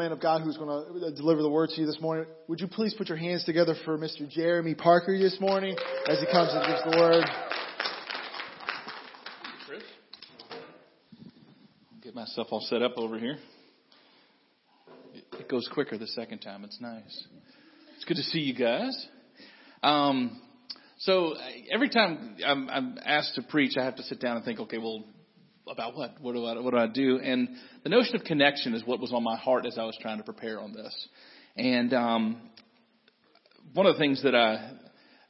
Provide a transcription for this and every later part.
man of God who's going to deliver the word to you this morning. Would you please put your hands together for Mr. Jeremy Parker this morning as he comes and gives the word? Get myself all set up over here. It goes quicker the second time. It's nice. It's good to see you guys. Um, so every time I'm, I'm asked to preach, I have to sit down and think, okay, well, about what? What do I, what do I do? And the notion of connection is what was on my heart as I was trying to prepare on this. And um, one of the things that I,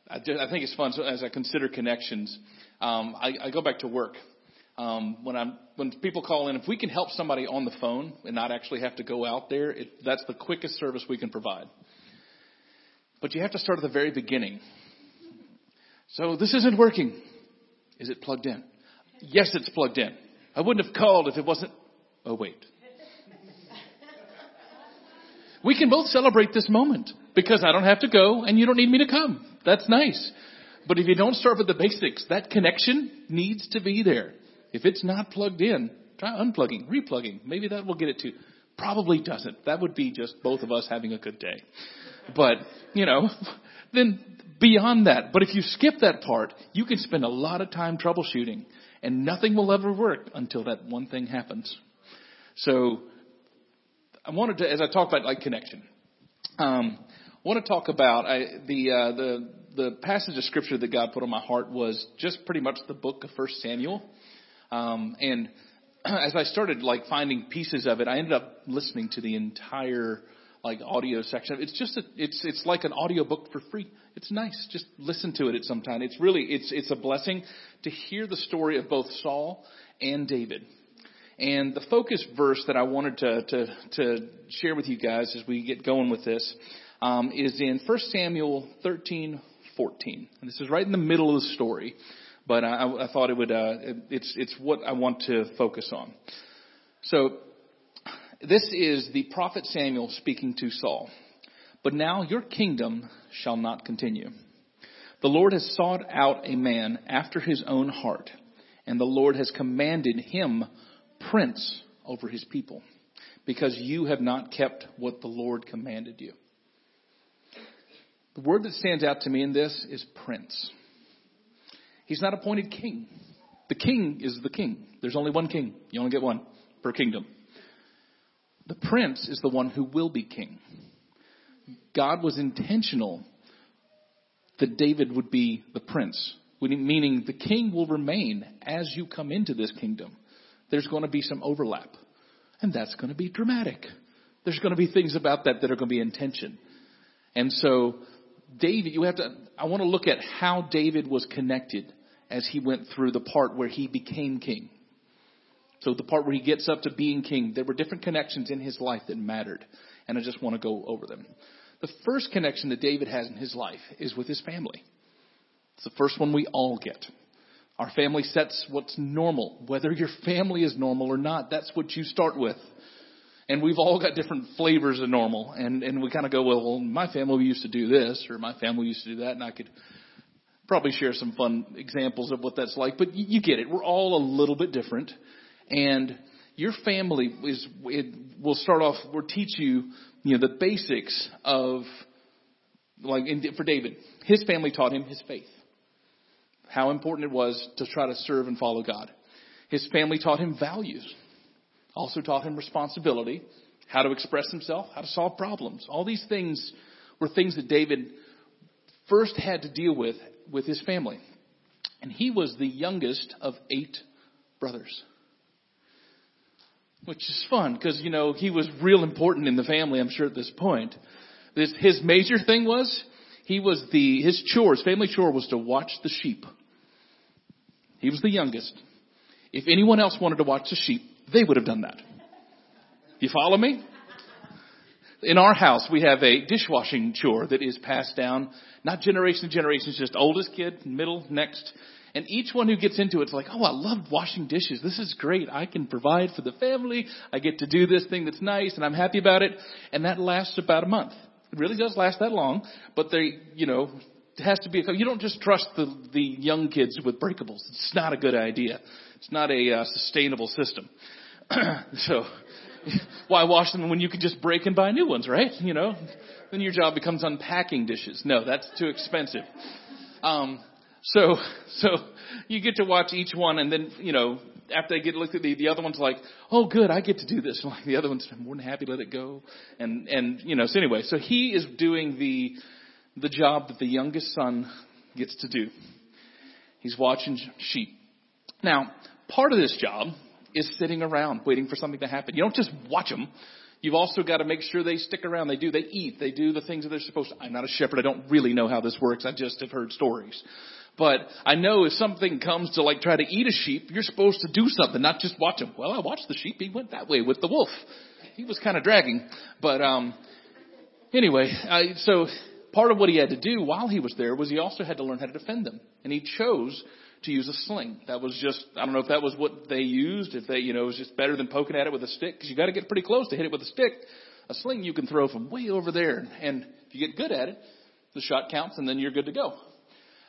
I, I think is fun so as I consider connections, um, I, I go back to work. Um, when I'm when people call in, if we can help somebody on the phone and not actually have to go out there, it, that's the quickest service we can provide. But you have to start at the very beginning. So this isn't working. Is it plugged in? Yes, it's plugged in. I wouldn't have called if it wasn't. Oh, wait. We can both celebrate this moment because I don't have to go and you don't need me to come. That's nice. But if you don't start with the basics, that connection needs to be there. If it's not plugged in, try unplugging, replugging. Maybe that will get it to. Probably doesn't. That would be just both of us having a good day. But, you know, then beyond that. But if you skip that part, you can spend a lot of time troubleshooting and nothing will ever work until that one thing happens. So I wanted to, as I talk about like connection, um, I want to talk about I, the uh, the the passage of scripture that God put on my heart was just pretty much the book of First Samuel, um, and as I started like finding pieces of it, I ended up listening to the entire like audio section. It's just a, it's it's like an audio book for free. It's nice. Just listen to it at some time. It's really it's it's a blessing to hear the story of both Saul and David. And the focus verse that I wanted to to, to share with you guys as we get going with this um, is in 1 Samuel 13, 14. And this is right in the middle of the story, but I, I thought it would uh, it's it's what I want to focus on. So this is the prophet Samuel speaking to Saul. But now your kingdom shall not continue. The Lord has sought out a man after his own heart, and the Lord has commanded him prince over his people, because you have not kept what the Lord commanded you. The word that stands out to me in this is prince. He's not appointed king. The king is the king. There's only one king. You only get one per kingdom. The prince is the one who will be king. God was intentional that David would be the prince, meaning the king will remain as you come into this kingdom. There's going to be some overlap, and that's going to be dramatic. There's going to be things about that that are going to be in tension. And so, David, you have to, I want to look at how David was connected as he went through the part where he became king. So the part where he gets up to being king, there were different connections in his life that mattered. And I just want to go over them. The first connection that David has in his life is with his family. It's the first one we all get. Our family sets what's normal. Whether your family is normal or not, that's what you start with. And we've all got different flavors of normal. And, and we kind of go, well, well, my family used to do this, or my family used to do that, and I could probably share some fun examples of what that's like. But you, you get it. We're all a little bit different. And your family is, it will start off, we'll teach you, you know, the basics of, like in, for David, his family taught him his faith. How important it was to try to serve and follow God. His family taught him values. Also taught him responsibility, how to express himself, how to solve problems. All these things were things that David first had to deal with with his family. And he was the youngest of eight brothers which is fun because, you know, he was real important in the family, I'm sure, at this point. This, his major thing was he was the, his chore, family chore was to watch the sheep. He was the youngest. If anyone else wanted to watch the sheep, they would have done that. You follow me? In our house, we have a dishwashing chore that is passed down, not generation to generation, just oldest kid, middle, next, and each one who gets into it's like, oh, I love washing dishes. This is great. I can provide for the family. I get to do this thing that's nice and I'm happy about it. And that lasts about a month. It really does last that long, but they, you know, it has to be, a, you don't just trust the, the young kids with breakables. It's not a good idea. It's not a uh, sustainable system. so, Why wash them when you could just break and buy new ones, right? You know, then your job becomes unpacking dishes. No, that's too expensive. Um, so, so you get to watch each one and then, you know, after they get looked at the, the other one's like, oh good, I get to do this. Like the other one's more than happy let it go. And, and, you know, so anyway, so he is doing the, the job that the youngest son gets to do. He's watching sheep. Now, part of this job is sitting around waiting for something to happen. You don't just watch them. You've also got to make sure they stick around. They do. They eat. They do the things that they're supposed to. I'm not a shepherd. I don't really know how this works. I just have heard stories. But I know if something comes to like try to eat a sheep, you're supposed to do something, not just watch him. Well, I watched the sheep. He went that way with the wolf. He was kind of dragging. But, um, anyway, I, so part of what he had to do while he was there was he also had to learn how to defend them. And he chose to use a sling. That was just, I don't know if that was what they used, if they, you know, it was just better than poking at it with a stick, because you got to get pretty close to hit it with a stick. A sling you can throw from way over there, and if you get good at it, the shot counts, and then you're good to go.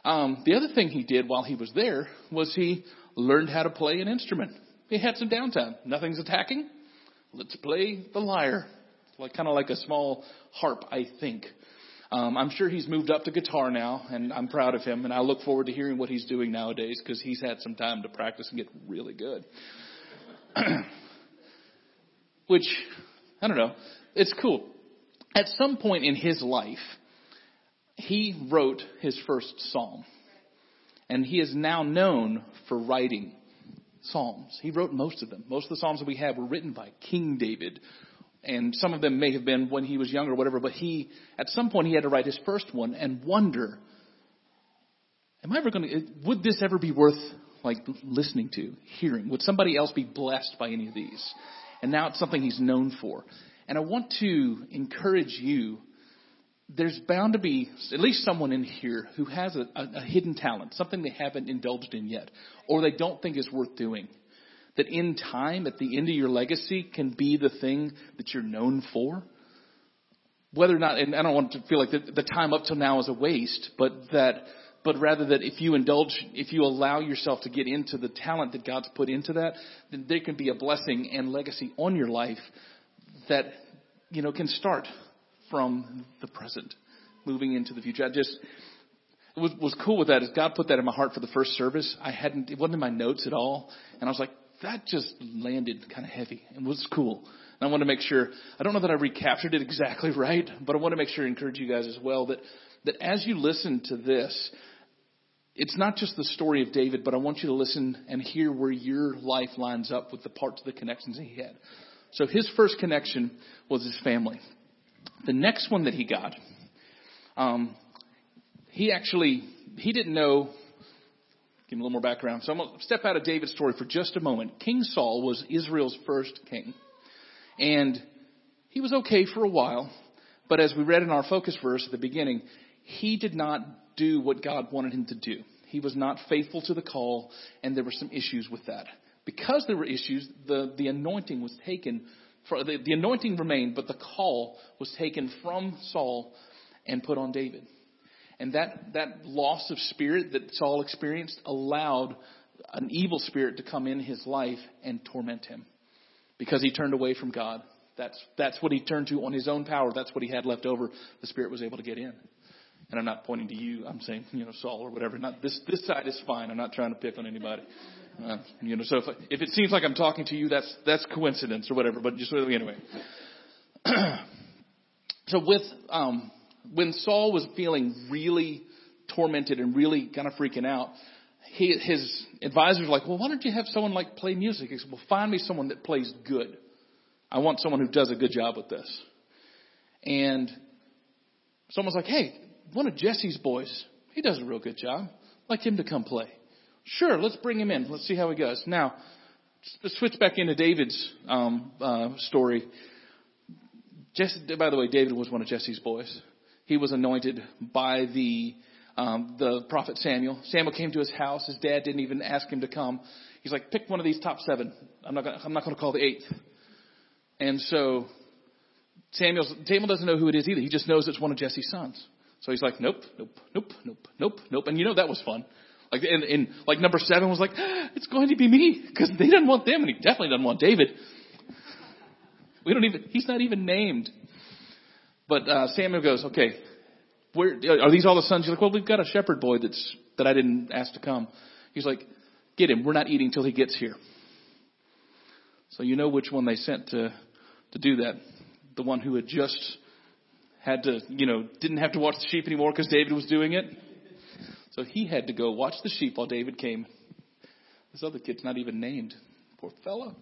Um, the other thing he did while he was there was he learned how to play an instrument. He had some downtime. Nothing's attacking. Let's play the lyre. Like kind of like a small harp, I think. Um, I'm sure he's moved up to guitar now, and I'm proud of him. And I look forward to hearing what he's doing nowadays because he's had some time to practice and get really good. Which, I don't know, it's cool. At some point in his life, he wrote his first psalm. And he is now known for writing psalms. He wrote most of them. Most of the psalms that we have were written by King David, and some of them may have been when he was younger or whatever, but he, at some point he had to write his first one and wonder, am I ever going to, would this ever be worth like listening to, hearing? Would somebody else be blessed by any of these? And now it's something he's known for. And I want to encourage you, there's bound to be at least someone in here who has a, a, a hidden talent, something they haven't indulged in yet, or they don't think is worth doing that in time, at the end of your legacy, can be the thing that you're known for? Whether or not, and I don't want to feel like the, the time up till now is a waste, but that, but rather that if you indulge, if you allow yourself to get into the talent that God's put into that, then there can be a blessing and legacy on your life that, you know, can start from the present, moving into the future. I just, what was cool with that is God put that in my heart for the first service. I hadn't, it wasn't in my notes at all. And I was like, that just landed kind of heavy and was cool. And I want to make sure, I don't know that I recaptured it exactly right, but I want to make sure I encourage you guys as well that, that as you listen to this, it's not just the story of David, but I want you to listen and hear where your life lines up with the parts of the connections he had. So his first connection was his family. The next one that he got, um, he actually, he didn't know Give him a little more background. So I'm going to step out of David's story for just a moment. King Saul was Israel's first king. And he was okay for a while. But as we read in our focus verse at the beginning, he did not do what God wanted him to do. He was not faithful to the call, and there were some issues with that. Because there were issues, the, the anointing was taken, for, the, the anointing remained, but the call was taken from Saul and put on David. And that, that loss of spirit that Saul experienced allowed an evil spirit to come in his life and torment him because he turned away from God. That's, that's what he turned to on his own power. That's what he had left over. The spirit was able to get in. And I'm not pointing to you. I'm saying, you know, Saul or whatever. Not this, this side is fine. I'm not trying to pick on anybody. Uh, you know, so if, if it seems like I'm talking to you, that's, that's coincidence or whatever, but just anyway. so with, um, when Saul was feeling really tormented and really kind of freaking out, he, his advisors were like, well, why don't you have someone like play music? He said, well, find me someone that plays good. I want someone who does a good job with this. And someone's like, hey, one of Jesse's boys, he does a real good job. I'd like him to come play. Sure, let's bring him in. Let's see how he goes. Now, let's switch back into David's um, uh, story. Jesse, by the way, David was one of Jesse's boys he was anointed by the um, the prophet Samuel. Samuel came to his house. His dad didn't even ask him to come. He's like, pick one of these top seven. I'm not gonna, I'm not going to call the eighth. And so Samuel Samuel doesn't know who it is either. He just knows it's one of Jesse's sons. So he's like, nope, nope, nope, nope, nope, nope. And you know that was fun. Like in, in like number seven was like, it's going to be me because they didn't want them, and he definitely doesn't want David. We don't even, he's not even named. But uh, Samuel goes, okay, where are these all the sons? He's like, well, we've got a shepherd boy that's that I didn't ask to come. He's like, get him. We're not eating till he gets here. So you know which one they sent to to do that. The one who had just had to, you know, didn't have to watch the sheep anymore because David was doing it. So he had to go watch the sheep while David came. This other kid's not even named. Poor fellow.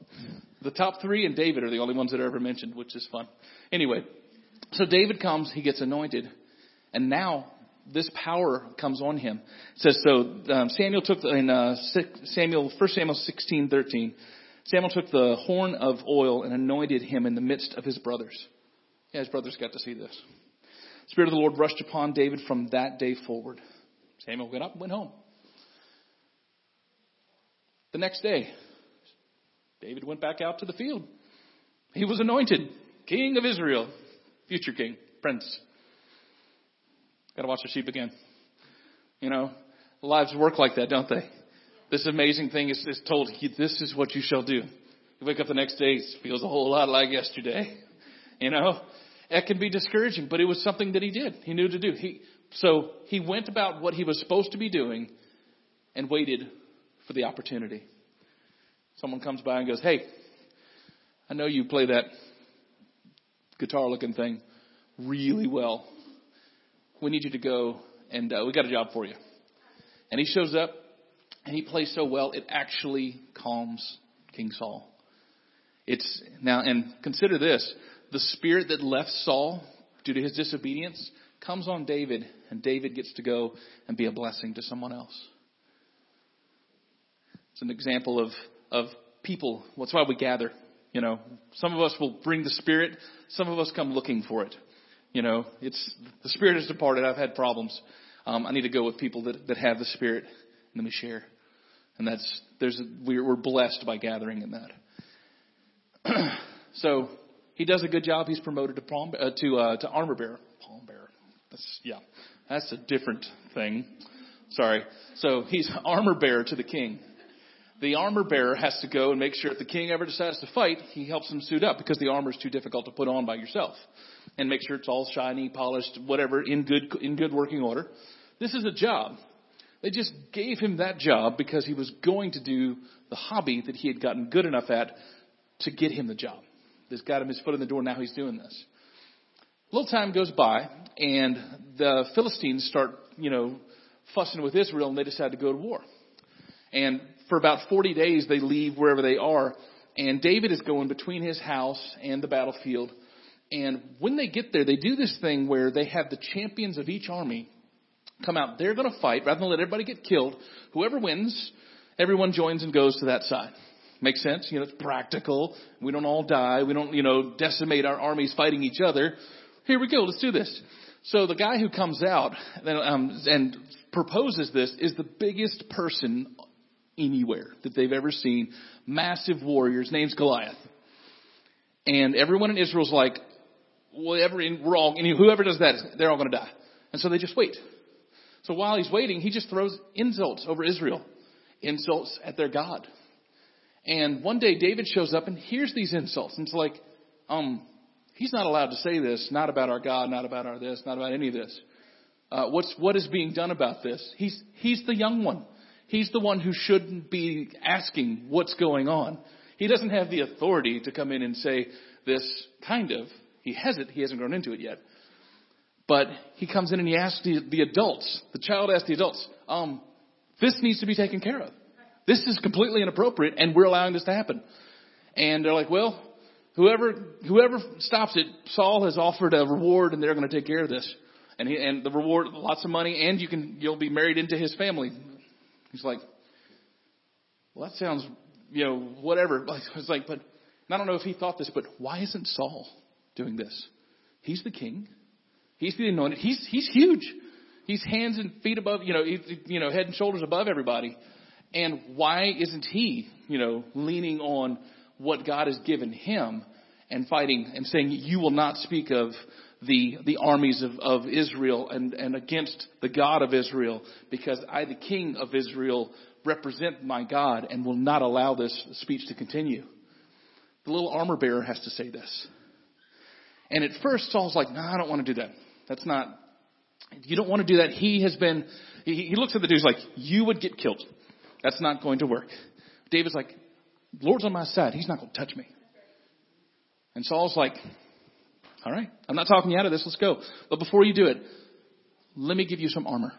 The top three and David are the only ones that are ever mentioned, which is fun. Anyway, so David comes, he gets anointed, and now this power comes on him. It says so. Um, Samuel took the, in uh, Samuel, First Samuel sixteen thirteen. Samuel took the horn of oil and anointed him in the midst of his brothers. Yeah, his brothers got to see this. The Spirit of the Lord rushed upon David from that day forward. Samuel went up and went home. The next day, David went back out to the field. He was anointed king of Israel, future king, prince. Got to watch the sheep again. You know, lives work like that, don't they? This amazing thing is, is told, this is what you shall do. You wake up the next day, it feels a whole lot like yesterday. You know, it can be discouraging, but it was something that he did. He knew to do. He, so he went about what he was supposed to be doing and waited for the opportunity. Someone comes by and goes, Hey, I know you play that guitar looking thing really well. We need you to go and uh, we got a job for you. And he shows up and he plays so well, it actually calms King Saul. It's now, and consider this the spirit that left Saul due to his disobedience comes on David, and David gets to go and be a blessing to someone else. It's an example of, of people. That's why we gather. You know, some of us will bring the Spirit. Some of us come looking for it. You know, it's the Spirit has departed. I've had problems. Um, I need to go with people that, that have the Spirit. And let me share. And that's there's we're, we're blessed by gathering in that. so he does a good job. He's promoted to palm, uh, to uh, to armor bearer. Palm bearer. That's yeah. That's a different thing. Sorry. So he's armor bearer to the king. The armor bearer has to go and make sure if the king ever decides to fight, he helps him suit up because the armor is too difficult to put on by yourself. And make sure it's all shiny, polished, whatever, in good in good working order. This is a job. They just gave him that job because he was going to do the hobby that he had gotten good enough at to get him the job. This got him his foot in the door. Now he's doing this. A little time goes by, and the Philistines start, you know, fussing with Israel, and they decide to go to war. And for about 40 days, they leave wherever they are, and David is going between his house and the battlefield. And when they get there, they do this thing where they have the champions of each army come out. They're going to fight rather than let everybody get killed. Whoever wins, everyone joins and goes to that side. Makes sense? You know, it's practical. We don't all die. We don't, you know, decimate our armies fighting each other. Here we go. Let's do this. So the guy who comes out um, and proposes this is the biggest person anywhere that they've ever seen. Massive warriors. Name's Goliath. And everyone in Israel's like, whatever, we're all, whoever does that, they're all going to die. And so they just wait. So while he's waiting, he just throws insults over Israel, insults at their God. And one day David shows up and hears these insults. And it's like, um, he's not allowed to say this, not about our God, not about our this, not about any of this. Uh, what's, what is being done about this? He's, he's the young one. He's the one who shouldn't be asking what's going on. He doesn't have the authority to come in and say this kind of. He has it. He hasn't grown into it yet. But he comes in and he asks the, the adults, the child asks the adults, um, this needs to be taken care of. This is completely inappropriate and we're allowing this to happen. And they're like, well, whoever, whoever stops it, Saul has offered a reward and they're going to take care of this. And he, and the reward, lots of money and you can, you'll be married into his family. He's like, well, that sounds, you know, whatever. Like, it's like, but I don't know if he thought this, but why isn't Saul doing this? He's the king. He's the anointed. He's he's huge. He's hands and feet above, you know, you know, head and shoulders above everybody. And why isn't he, you know, leaning on what God has given him and fighting and saying, "You will not speak of the the armies of, of Israel and and against the God of Israel, because I, the King of Israel, represent my God and will not allow this speech to continue." the little armor bearer has to say this. And at first, Saul's like, no, I don't want to do that. That's not, you don't want to do that. He has been, he, he looks at the dude, he's like, you would get killed. That's not going to work. David's like, Lord's on my side. He's not going to touch me. And Saul's like, all right, I'm not talking you out of this. Let's go. But before you do it, let me give you some armor.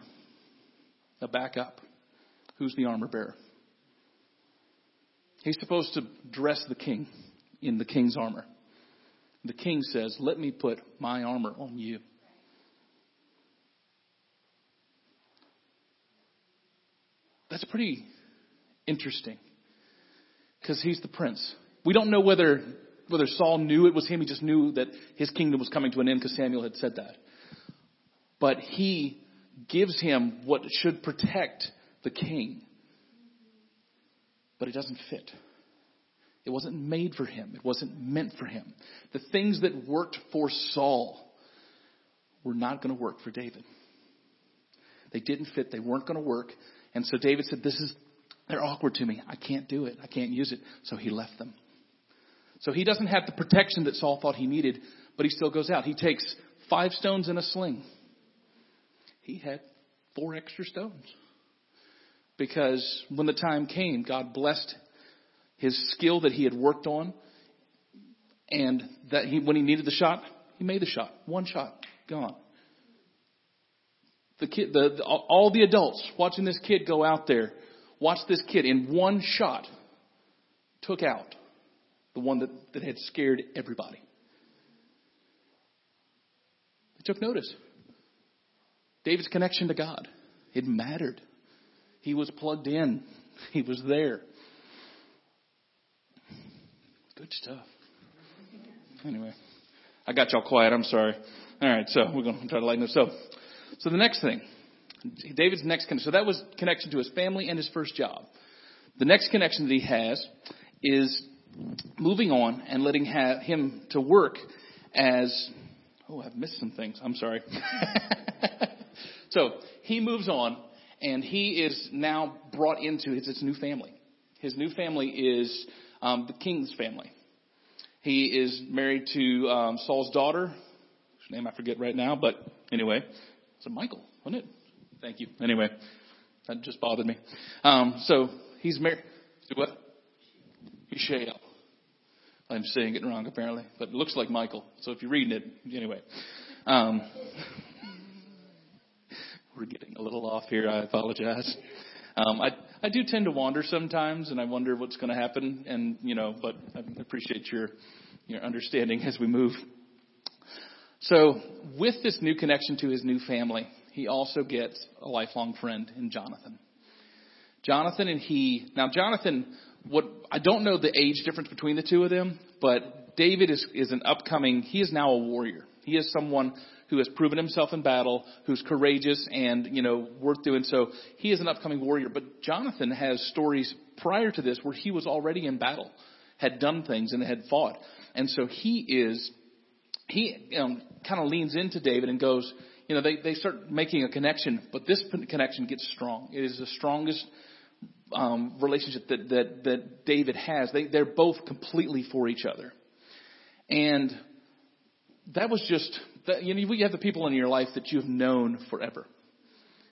Now back up. Who's the armor bearer? He's supposed to dress the king in the king's armor. The king says, Let me put my armor on you. That's pretty interesting because he's the prince. We don't know whether whether Saul knew it was him. He just knew that his kingdom was coming to an end because Samuel had said that. But he gives him what should protect the king. But it doesn't fit. It wasn't made for him. It wasn't meant for him. The things that worked for Saul were not going to work for David. They didn't fit. They weren't going to work. And so David said, this is, they're awkward to me. I can't do it. I can't use it. So he left them. So he doesn't have the protection that Saul thought he needed, but he still goes out. He takes five stones in a sling. He had four extra stones. Because when the time came, God blessed his skill that he had worked on, and that he, when he needed the shot, he made the shot. One shot, gone. The kid, the, the, all the adults watching this kid go out there, watch this kid in one shot, took out the one that, that had scared everybody. They took notice. David's connection to God. It mattered. He was plugged in. He was there. Good stuff. Anyway, I got y'all quiet. I'm sorry. All right, so we're going to try to lighten this. So, so the next thing, David's next connection. So that was connection to his family and his first job. The next connection that he has is moving on and letting him to work as. Oh, I've missed some things. I'm sorry. so he moves on and he is now brought into his, his new family. His new family is um, the king's family. He is married to um, Saul's daughter, whose name I forget right now, but anyway, it's a michael wasn't it? Thank you. Anyway, that just bothered me. Um, so he's married to what? Mishael. I'm saying it wrong apparently, but it looks like Michael. So if you're reading it, anyway. Um, we're getting a little off here. I apologize. Um, I I do tend to wander sometimes, and I wonder what's going to happen. And you know, but I appreciate your your understanding as we move. So, with this new connection to his new family, he also gets a lifelong friend in Jonathan. Jonathan and he. Now, Jonathan, what I don't know the age difference between the two of them, but David is is an upcoming. He is now a warrior. He is someone who has proven himself in battle, who's courageous and, you know, worth doing so. He is an upcoming warrior. But Jonathan has stories prior to this where he was already in battle, had done things and had fought. And so he is, he um, you know, kind of leans into David and goes, you know, they, they start making a connection, but this connection gets strong. It is the strongest um, relationship that, that, that David has. They, they're both completely for each other. And that was just that, you know, you have the people in your life that you've known forever.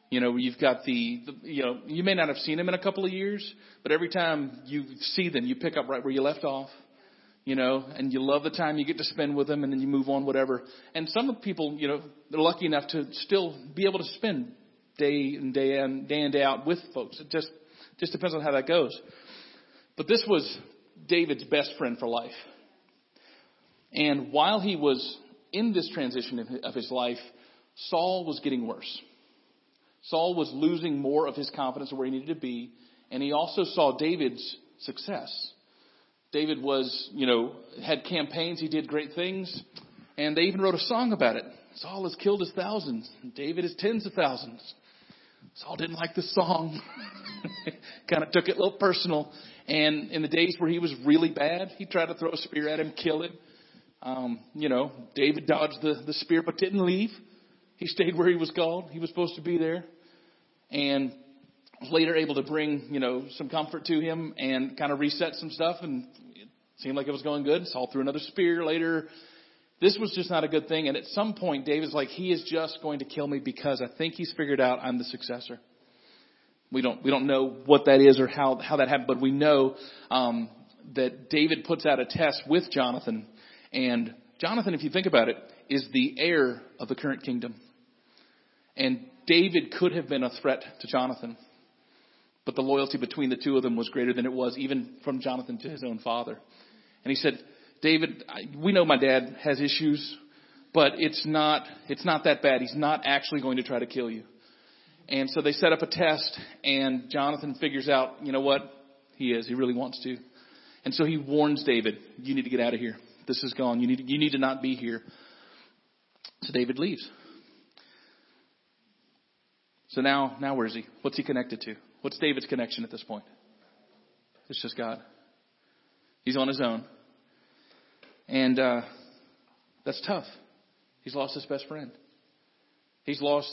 You know, you've got the, the, you know, you may not have seen them in a couple of years, but every time you see them, you pick up right where you left off. You know, and you love the time you get to spend with them, and then you move on, whatever. And some of people, you know, they're lucky enough to still be able to spend day and day in, day in day out with folks. It just just depends on how that goes. But this was David's best friend for life. And while he was in this transition of his life, Saul was getting worse. Saul was losing more of his confidence of where he needed to be, and he also saw David's success. David was, you know, had campaigns, he did great things, and they even wrote a song about it. Saul has killed his thousands, David is tens of thousands. Saul didn't like the song. kind of took it a little personal. And in the days where he was really bad, he tried to throw a spear at him, kill him. Um, you know, David dodged the, the spear but didn't leave. He stayed where he was called. He was supposed to be there. And was later able to bring, you know, some comfort to him and kind of reset some stuff and it Seemed like it was going good. Saul threw another spear later. This was just not a good thing. And at some point, David's like, he is just going to kill me because I think he's figured out I'm the successor. We don't, we don't know what that is or how, how that happened, but we know, um, that David puts out a test with Jonathan. And Jonathan, if you think about it, is the heir of the current kingdom. And David could have been a threat to Jonathan. But the loyalty between the two of them was greater than it was even from Jonathan to his own father. And he said, David, we know my dad has issues, but it's not, it's not that bad. He's not actually going to try to kill you. And so they set up a test and Jonathan figures out, you know what? He is. He really wants to. And so he warns David, you need to get out of here. This is gone. You need, you need to not be here. So David leaves. So now, now where is he? What's he connected to? What's David's connection at this point? It's just God. He's on his own. And, uh, that's tough. He's lost his best friend. He's lost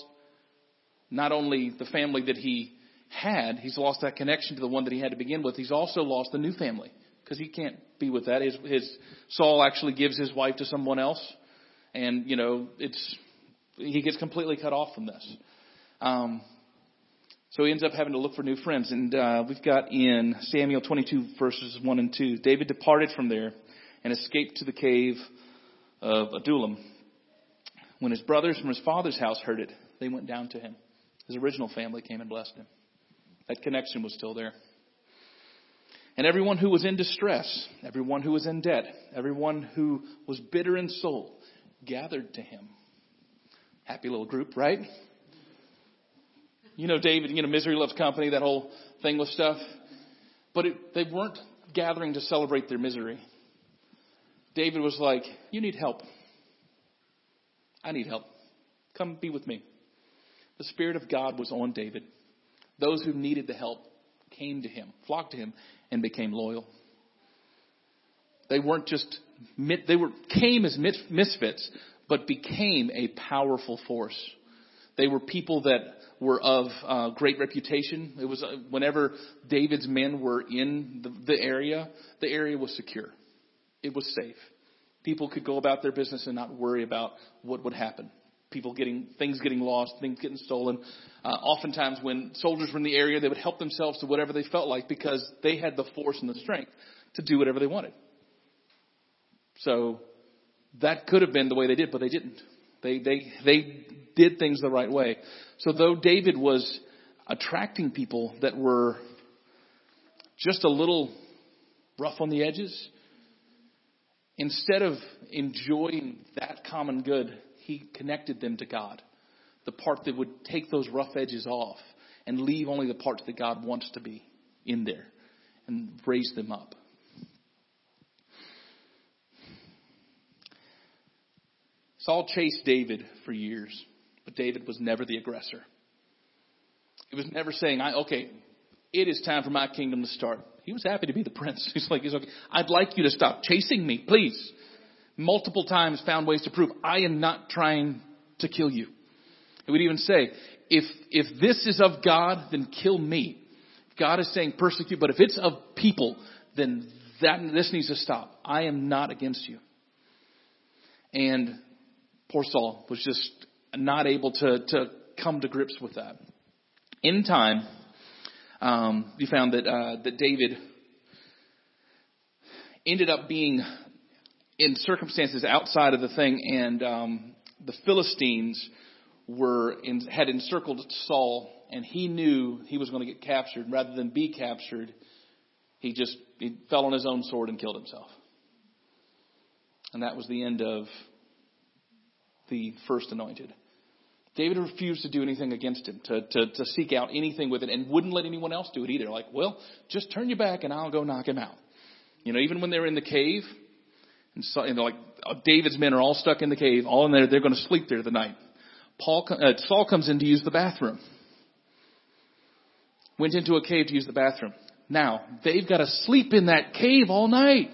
not only the family that he had, he's lost that connection to the one that he had to begin with. He's also lost the new family because he can't be with that. His, his Saul actually gives his wife to someone else, and you know it's he gets completely cut off from this. Um, so he ends up having to look for new friends, and uh, we've got in Samuel 22 verses one and two. David departed from there and escaped to the cave of Adullam. When his brothers from his father's house heard it, they went down to him. His original family came and blessed him. That connection was still there. And everyone who was in distress, everyone who was in debt, everyone who was bitter in soul, gathered to him. Happy little group, right? You know, David, you know, misery loves company, that whole thing with stuff. But it, they weren't gathering to celebrate their misery. David was like, You need help. I need help. Come be with me. The Spirit of God was on David. Those who needed the help came to him, flocked to him, and became loyal. They weren't just, they were, came as misfits, but became a powerful force. They were people that were of uh, great reputation. It was uh, whenever David's men were in the, the area, the area was secure. It was safe. People could go about their business and not worry about what would happen people getting things getting lost, things getting stolen. Uh, oftentimes, when soldiers were in the area, they would help themselves to whatever they felt like because they had the force and the strength to do whatever they wanted. So that could have been the way they did, but they didn't. They they they did things the right way. So though David was attracting people that were just a little rough on the edges, instead of enjoying that common good, he connected them to God. The part that would take those rough edges off and leave only the parts that God wants to be in there and raise them up. Saul chased David for years, but David was never the aggressor. He was never saying, I, okay, it is time for my kingdom to start. He was happy to be the prince. He's like, he's okay. I'd like you to stop chasing me, please multiple times found ways to prove, I am not trying to kill you. He would even say, if, if this is of God, then kill me. God is saying persecute, but if it's of people, then that, this needs to stop. I am not against you. And poor Saul was just not able to, to come to grips with that. In time, um, we found that, uh, that David ended up being in circumstances outside of the thing, and um, the Philistines were in, had encircled Saul, and he knew he was going to get captured. Rather than be captured, he just he fell on his own sword and killed himself. And that was the end of the first anointed. David refused to do anything against him, to, to, to seek out anything with it, and wouldn't let anyone else do it either. Like, well, just turn your back and I'll go knock him out. You know, even when they're in the cave, and, so, and like David's men are all stuck in the cave, all in there. They're going to sleep there the night. Paul, uh, Saul comes in to use the bathroom. Went into a cave to use the bathroom. Now they've got to sleep in that cave all night.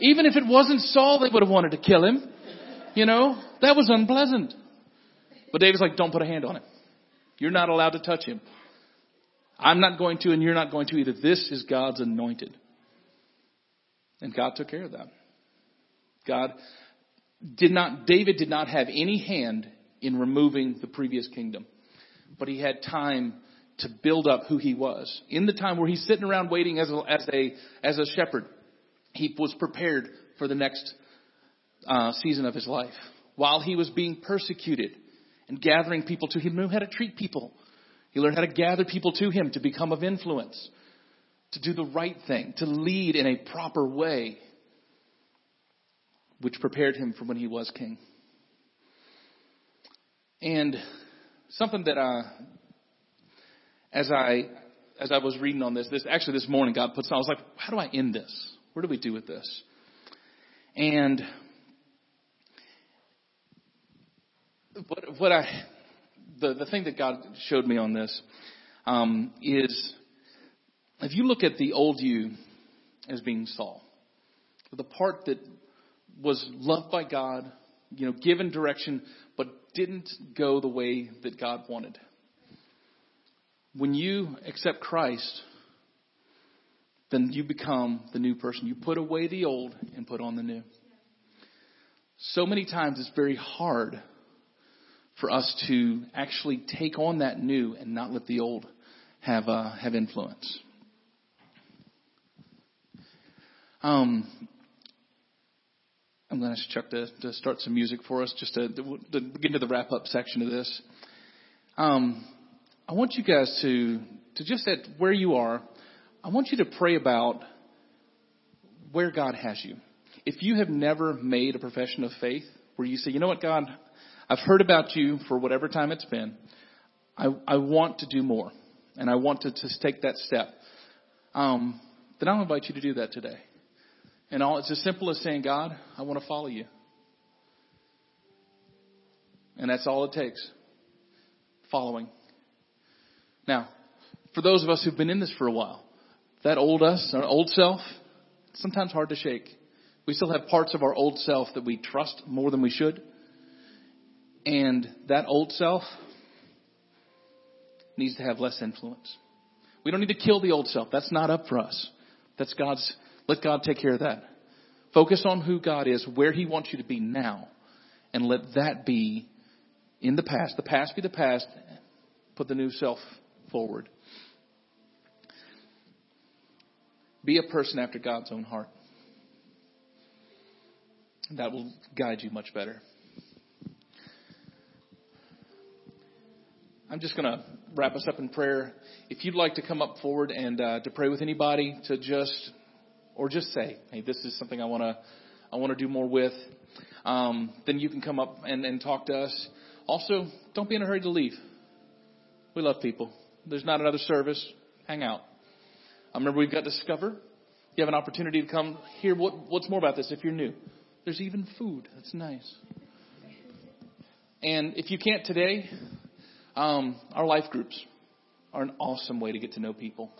Even if it wasn't Saul, they would have wanted to kill him. You know that was unpleasant. But David's like, don't put a hand on him. You're not allowed to touch him. I'm not going to, and you're not going to either. This is God's anointed. And God took care of that. God did not, David did not have any hand in removing the previous kingdom, but he had time to build up who he was. In the time where he's sitting around waiting as a, as a, as a shepherd, he was prepared for the next uh, season of his life. While he was being persecuted and gathering people to him, he knew how to treat people. He learned how to gather people to him to become of influence, to do the right thing, to lead in a proper way, which prepared him for when he was king. And something that uh, as I as I was reading on this, this actually this morning God puts on. I was like, how do I end this? What do we do with this? And what what I the the thing that God showed me on this um, is if you look at the old you as being Saul, the part that was loved by God, you know, given direction, but didn't go the way that God wanted when you accept Christ, then you become the new person. You put away the old and put on the new. So many times it's very hard for us to actually take on that new and not let the old have uh, have influence. Um, I'm going to ask Chuck to, to start some music for us, just to, to, get into the wrap up section of this. Um, I want you guys to, to just at where you are, I want you to pray about where God has you. If you have never made a profession of faith where you say, you know what, God, I've heard about you for whatever time it's been. I, I want to do more and I want to, to take that step. Um, then I'll invite you to do that today. And all, it's as simple as saying, God, I want to follow you. And that's all it takes. Following. Now, for those of us who've been in this for a while, that old us, our old self, sometimes hard to shake. We still have parts of our old self that we trust more than we should. And that old self needs to have less influence. We don't need to kill the old self. That's not up for us. That's God's, let God take care of that. Focus on who God is, where He wants you to be now, and let that be in the past. The past be the past. Put the new self forward. Be a person after God's own heart. That will guide you much better. I'm just going to wrap us up in prayer. If you'd like to come up forward and uh, to pray with anybody, to just or just say, "Hey, this is something I want to I want to do more with," um, then you can come up and, and talk to us. Also, don't be in a hurry to leave. We love people there's not another service, hang out. I remember we've got Discover. You have an opportunity to come hear what, what's more about this if you're new. There's even food. That's nice. And if you can't today, um, our life groups are an awesome way to get to know people.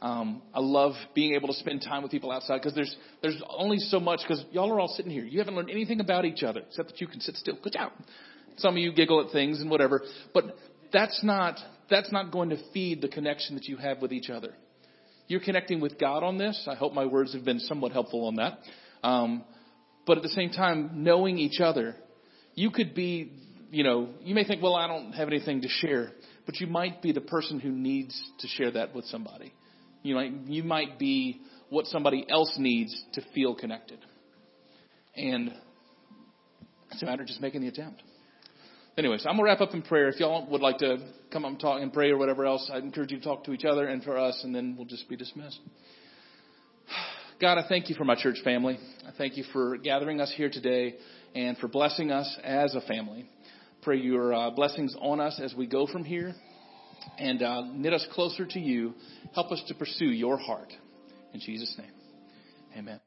Um, I love being able to spend time with people outside because there's there's only so much because y'all are all sitting here. You haven't learned anything about each other except that you can sit still. Good job. Some of you giggle at things and whatever, but that's not that's not going to feed the connection that you have with each other. You're connecting with God on this. I hope my words have been somewhat helpful on that. Um, but at the same time, knowing each other, you could be, you know, you may think, well, I don't have anything to share, but you might be the person who needs to share that with somebody. You might, you might be what somebody else needs to feel connected. And it's a matter of just making the attempt. Anyways, I'm gonna wrap up in prayer. If y'all would like to come up and talk and pray or whatever else, I'd encourage you to talk to each other and for us, and then we'll just be dismissed. God, I thank you for my church family. I thank you for gathering us here today and for blessing us as a family. Pray your uh, blessings on us as we go from here and uh, knit us closer to you. Help us to pursue your heart. In Jesus' name, amen.